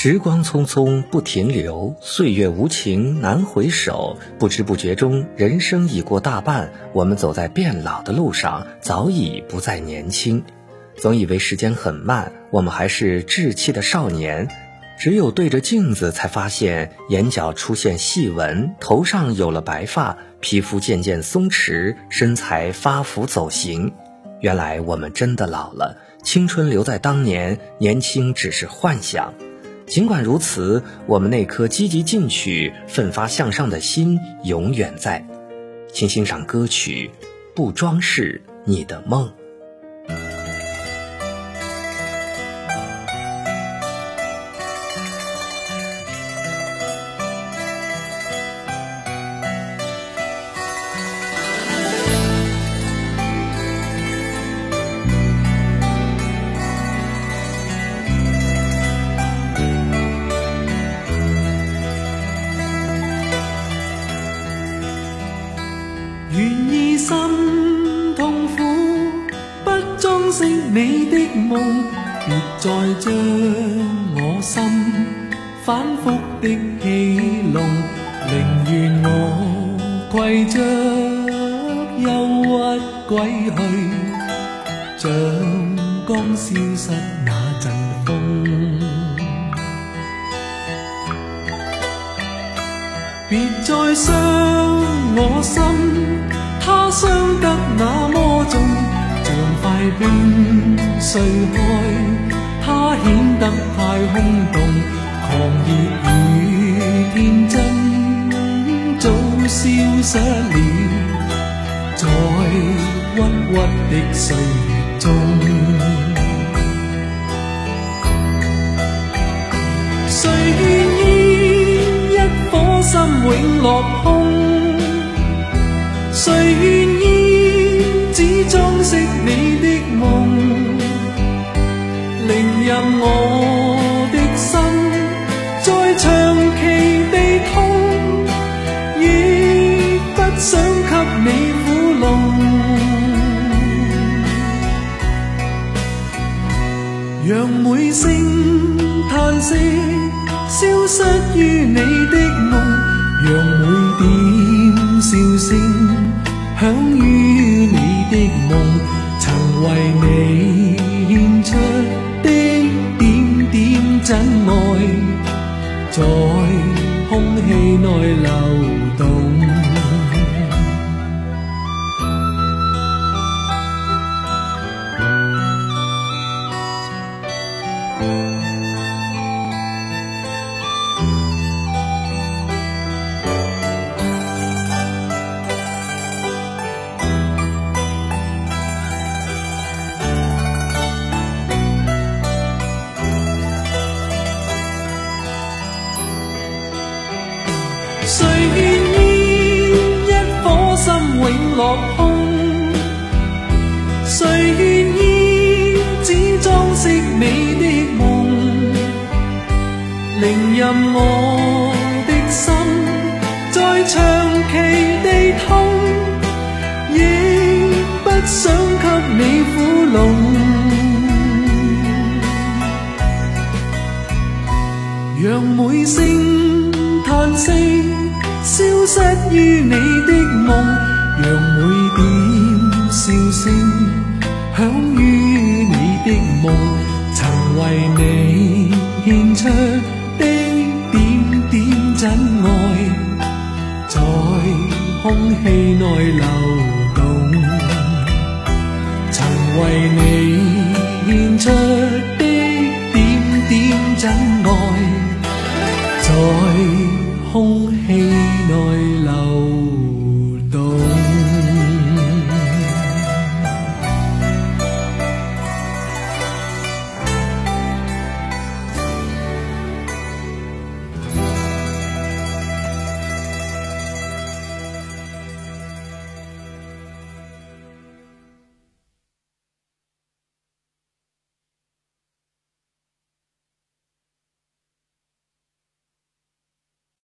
时光匆匆不停留，岁月无情难回首。不知不觉中，人生已过大半，我们走在变老的路上，早已不再年轻。总以为时间很慢，我们还是稚气的少年。只有对着镜子，才发现眼角出现细纹，头上有了白发，皮肤渐渐松弛，身材发福走形。原来我们真的老了，青春留在当年，年轻只是幻想。尽管如此，我们那颗积极进取、奋发向上的心永远在。请欣赏歌曲《不装饰你的梦》。願意心痛苦，不裝饰你的夢。別再將我心反覆的起弄，寧願我跪着憂鬱歸去，像剛消失那陣風。別再傷我心。他伤得那么重，像块冰碎开，他显得太空洞，狂热与天真早消失了，在郁郁的岁月中，谁愿意一颗心永落空？谁愿意只装饰你的梦，宁任我的心在长期地痛，亦不想给你苦弄。让每声叹息消失于你的。风雨。让每声叹息消失于你的梦，让每点笑声响于你的梦。曾为你献出的点点真爱，在空气内流动。曾为你献出的点点真。爱。